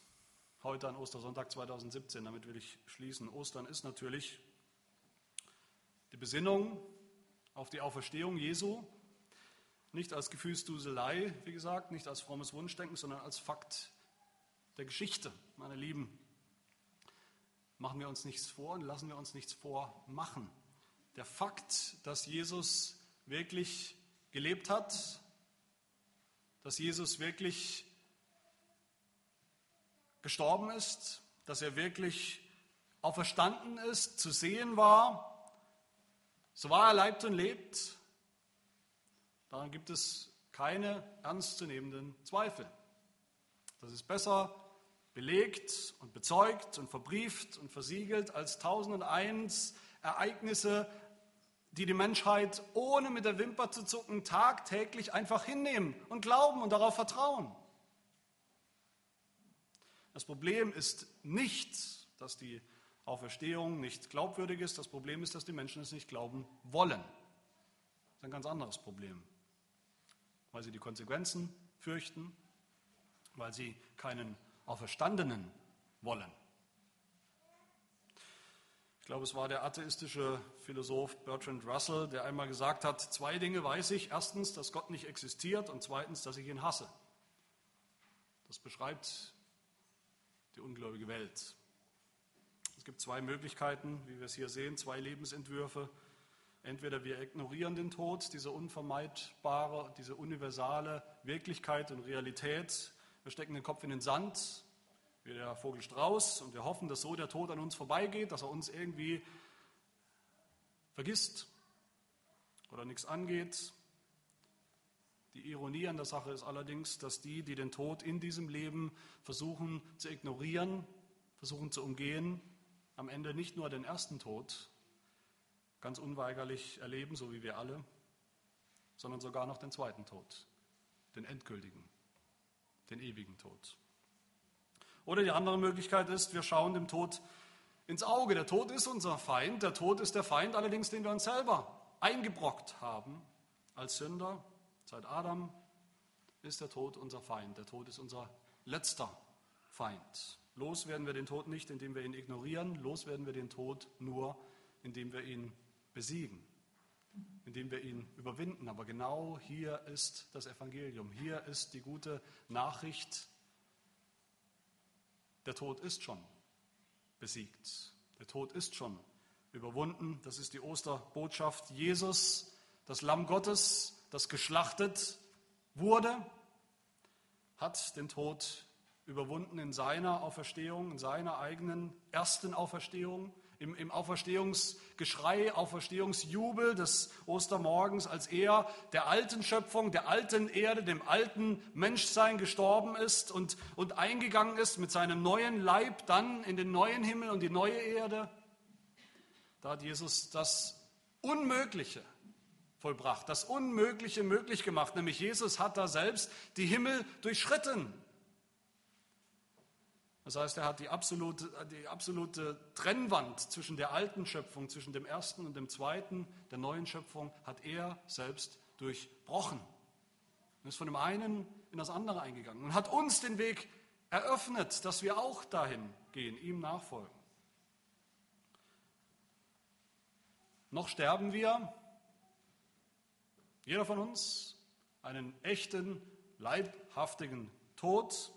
heute an Ostersonntag 2017? Damit will ich schließen. Ostern ist natürlich die Besinnung auf die Auferstehung Jesu, nicht als Gefühlsduselei, wie gesagt, nicht als frommes Wunschdenken, sondern als Fakt der Geschichte. Meine Lieben, machen wir uns nichts vor und lassen wir uns nichts vormachen. Der Fakt, dass Jesus wirklich gelebt hat, dass Jesus wirklich gestorben ist, dass er wirklich auferstanden ist, zu sehen war, so war er leibt und lebt, Daran gibt es keine ernstzunehmenden Zweifel. Das ist besser belegt und bezeugt und verbrieft und versiegelt als tausend und eins Ereignisse, die die Menschheit ohne mit der Wimper zu zucken tagtäglich einfach hinnehmen und glauben und darauf vertrauen. Das Problem ist nicht, dass die Auferstehung nicht glaubwürdig ist. Das Problem ist, dass die Menschen es nicht glauben wollen. Das ist ein ganz anderes Problem weil sie die Konsequenzen fürchten, weil sie keinen Auferstandenen wollen. Ich glaube, es war der atheistische Philosoph Bertrand Russell, der einmal gesagt hat, zwei Dinge weiß ich. Erstens, dass Gott nicht existiert und zweitens, dass ich ihn hasse. Das beschreibt die ungläubige Welt. Es gibt zwei Möglichkeiten, wie wir es hier sehen, zwei Lebensentwürfe. Entweder wir ignorieren den Tod, diese unvermeidbare, diese universale Wirklichkeit und Realität. Wir stecken den Kopf in den Sand, wie der Vogel Strauß, und wir hoffen, dass so der Tod an uns vorbeigeht, dass er uns irgendwie vergisst oder nichts angeht. Die Ironie an der Sache ist allerdings, dass die, die den Tod in diesem Leben versuchen zu ignorieren, versuchen zu umgehen, am Ende nicht nur den ersten Tod, ganz unweigerlich erleben, so wie wir alle, sondern sogar noch den zweiten Tod, den endgültigen, den ewigen Tod. Oder die andere Möglichkeit ist, wir schauen dem Tod ins Auge. Der Tod ist unser Feind, der Tod ist der Feind allerdings, den wir uns selber eingebrockt haben als Sünder. Seit Adam ist der Tod unser Feind, der Tod ist unser letzter Feind. Los werden wir den Tod nicht, indem wir ihn ignorieren, los werden wir den Tod nur, indem wir ihn besiegen, indem wir ihn überwinden. Aber genau hier ist das Evangelium, hier ist die gute Nachricht. Der Tod ist schon besiegt. Der Tod ist schon überwunden. Das ist die Osterbotschaft. Jesus, das Lamm Gottes, das geschlachtet wurde, hat den Tod überwunden in seiner Auferstehung, in seiner eigenen ersten Auferstehung, im, im Auferstehungsgeschrei, Auferstehungsjubel des Ostermorgens, als er der alten Schöpfung, der alten Erde, dem alten Menschsein gestorben ist und, und eingegangen ist mit seinem neuen Leib dann in den neuen Himmel und die neue Erde. Da hat Jesus das Unmögliche vollbracht, das Unmögliche möglich gemacht, nämlich Jesus hat da selbst die Himmel durchschritten. Das heißt, er hat die absolute, die absolute Trennwand zwischen der alten Schöpfung, zwischen dem ersten und dem zweiten, der neuen Schöpfung, hat er selbst durchbrochen. Er ist von dem einen in das andere eingegangen und hat uns den Weg eröffnet, dass wir auch dahin gehen, ihm nachfolgen. Noch sterben wir, jeder von uns, einen echten, leibhaftigen Tod.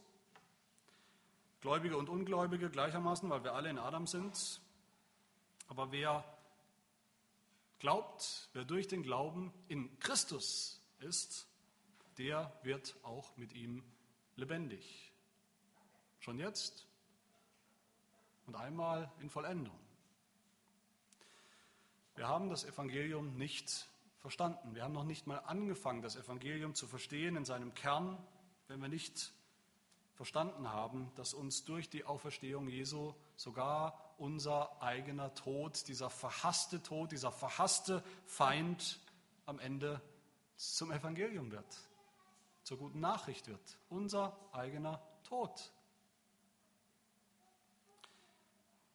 Gläubige und Ungläubige gleichermaßen, weil wir alle in Adam sind. Aber wer glaubt, wer durch den Glauben in Christus ist, der wird auch mit ihm lebendig. Schon jetzt und einmal in Vollendung. Wir haben das Evangelium nicht verstanden. Wir haben noch nicht mal angefangen, das Evangelium zu verstehen in seinem Kern, wenn wir nicht verstanden haben, dass uns durch die Auferstehung Jesu sogar unser eigener Tod, dieser verhasste Tod, dieser verhasste Feind am Ende zum Evangelium wird, zur guten Nachricht wird. Unser eigener Tod.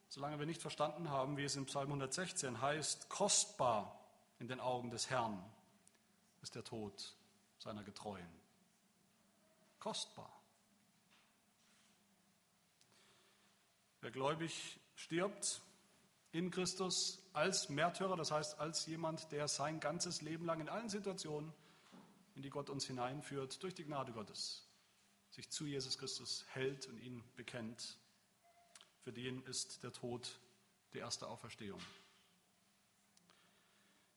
Solange wir nicht verstanden haben, wie es im Psalm 116 heißt, kostbar in den Augen des Herrn ist der Tod seiner Getreuen. Kostbar. Wer gläubig stirbt in Christus als Märtyrer, das heißt als jemand, der sein ganzes Leben lang in allen Situationen, in die Gott uns hineinführt, durch die Gnade Gottes, sich zu Jesus Christus hält und ihn bekennt, für den ist der Tod die erste Auferstehung.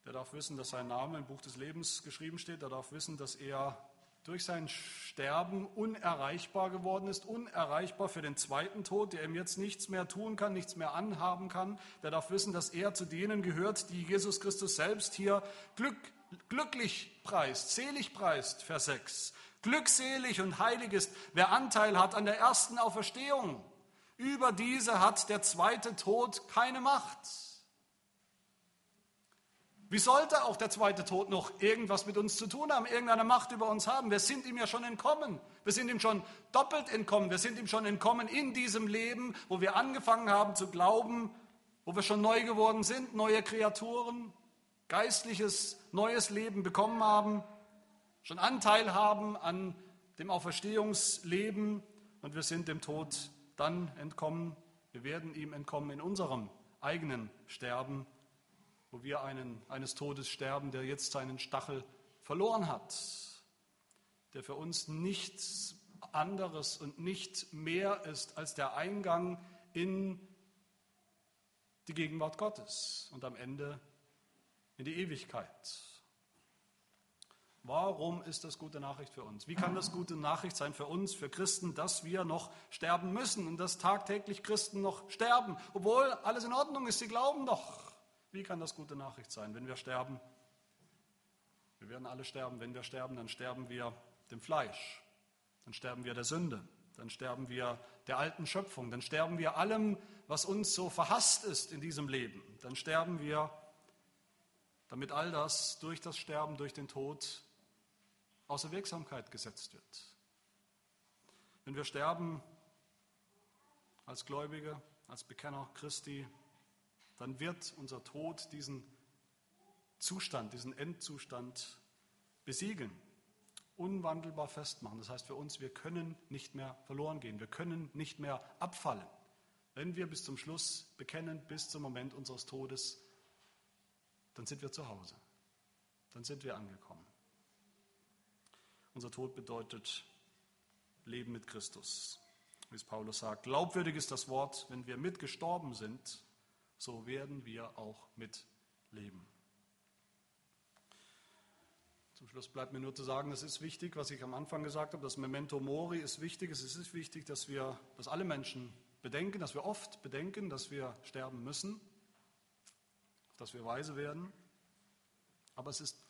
Der darf wissen, dass sein Name im Buch des Lebens geschrieben steht. Der darf wissen, dass er durch sein Sterben unerreichbar geworden ist, unerreichbar für den zweiten Tod, der ihm jetzt nichts mehr tun kann, nichts mehr anhaben kann. Der darf wissen, dass er zu denen gehört, die Jesus Christus selbst hier glück, glücklich preist, selig preist, Vers 6. Glückselig und heilig ist, wer Anteil hat an der ersten Auferstehung. Über diese hat der zweite Tod keine Macht. Wie sollte auch der zweite Tod noch irgendwas mit uns zu tun haben, irgendeine Macht über uns haben? Wir sind ihm ja schon entkommen. Wir sind ihm schon doppelt entkommen. Wir sind ihm schon entkommen in diesem Leben, wo wir angefangen haben zu glauben, wo wir schon neu geworden sind, neue Kreaturen, geistliches, neues Leben bekommen haben, schon Anteil haben an dem Auferstehungsleben und wir sind dem Tod dann entkommen. Wir werden ihm entkommen in unserem eigenen Sterben wo wir einen, eines Todes sterben, der jetzt seinen Stachel verloren hat, der für uns nichts anderes und nicht mehr ist als der Eingang in die Gegenwart Gottes und am Ende in die Ewigkeit. Warum ist das gute Nachricht für uns? Wie kann das gute Nachricht sein für uns, für Christen, dass wir noch sterben müssen und dass tagtäglich Christen noch sterben, obwohl alles in Ordnung ist, sie glauben doch. Wie kann das gute Nachricht sein, wenn wir sterben? Wir werden alle sterben. Wenn wir sterben, dann sterben wir dem Fleisch. Dann sterben wir der Sünde. Dann sterben wir der alten Schöpfung. Dann sterben wir allem, was uns so verhasst ist in diesem Leben. Dann sterben wir, damit all das durch das Sterben, durch den Tod außer Wirksamkeit gesetzt wird. Wenn wir sterben als Gläubige, als Bekenner Christi, dann wird unser Tod diesen Zustand, diesen Endzustand besiegeln, unwandelbar festmachen. Das heißt für uns, wir können nicht mehr verloren gehen, wir können nicht mehr abfallen. Wenn wir bis zum Schluss bekennen, bis zum Moment unseres Todes, dann sind wir zu Hause. Dann sind wir angekommen. Unser Tod bedeutet Leben mit Christus. Wie es Paulus sagt, glaubwürdig ist das Wort, wenn wir mitgestorben sind, so werden wir auch mitleben. Zum Schluss bleibt mir nur zu sagen, es ist wichtig, was ich am Anfang gesagt habe, das Memento Mori ist wichtig. Es ist wichtig, dass wir, dass alle Menschen bedenken, dass wir oft bedenken, dass wir sterben müssen, dass wir weise werden. Aber es ist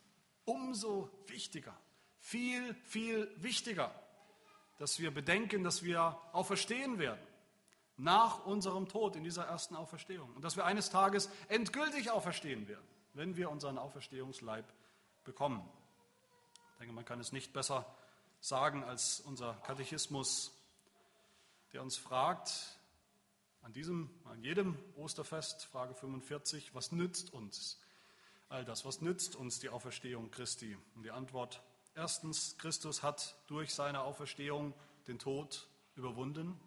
umso wichtiger, viel, viel wichtiger, dass wir bedenken, dass wir auferstehen werden nach unserem Tod in dieser ersten Auferstehung und dass wir eines Tages endgültig auferstehen werden, wenn wir unseren Auferstehungsleib bekommen. Ich denke, man kann es nicht besser sagen als unser Katechismus, der uns fragt, an diesem, an jedem Osterfest, Frage 45, was nützt uns all das? Was nützt uns die Auferstehung Christi? Und die Antwort, erstens, Christus hat durch seine Auferstehung den Tod überwunden,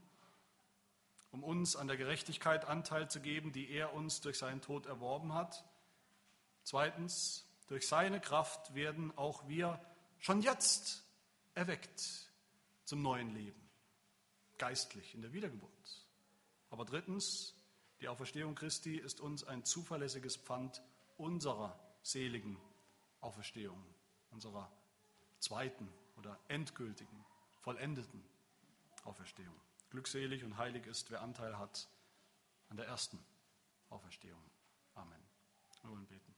um uns an der Gerechtigkeit Anteil zu geben, die er uns durch seinen Tod erworben hat. Zweitens, durch seine Kraft werden auch wir schon jetzt erweckt zum neuen Leben, geistlich in der Wiedergeburt. Aber drittens, die Auferstehung Christi ist uns ein zuverlässiges Pfand unserer seligen Auferstehung, unserer zweiten oder endgültigen, vollendeten Auferstehung. Glückselig und heilig ist, wer Anteil hat an der ersten Auferstehung. Amen. Wir wollen beten.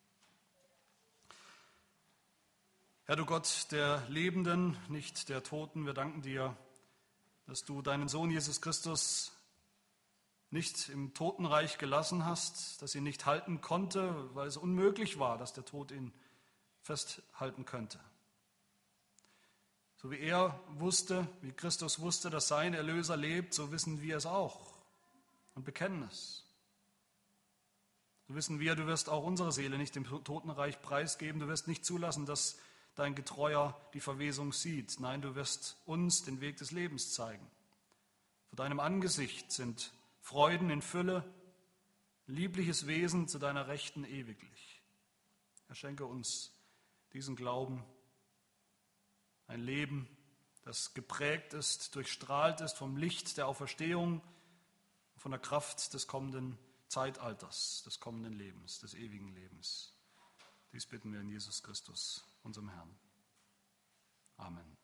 Herr du Gott der Lebenden, nicht der Toten, wir danken dir, dass du deinen Sohn Jesus Christus nicht im Totenreich gelassen hast, dass ihn nicht halten konnte, weil es unmöglich war, dass der Tod ihn festhalten könnte. So wie er wusste, wie Christus wusste, dass sein Erlöser lebt, so wissen wir es auch und bekennen es. So wissen wir, du wirst auch unsere Seele nicht dem Totenreich preisgeben, du wirst nicht zulassen, dass dein Getreuer die Verwesung sieht. Nein, du wirst uns den Weg des Lebens zeigen. Vor deinem Angesicht sind Freuden in Fülle, liebliches Wesen zu deiner Rechten ewiglich. Er schenke uns diesen Glauben, ein Leben, das geprägt ist, durchstrahlt ist vom Licht der Auferstehung, von der Kraft des kommenden Zeitalters, des kommenden Lebens, des ewigen Lebens. Dies bitten wir in Jesus Christus, unserem Herrn. Amen.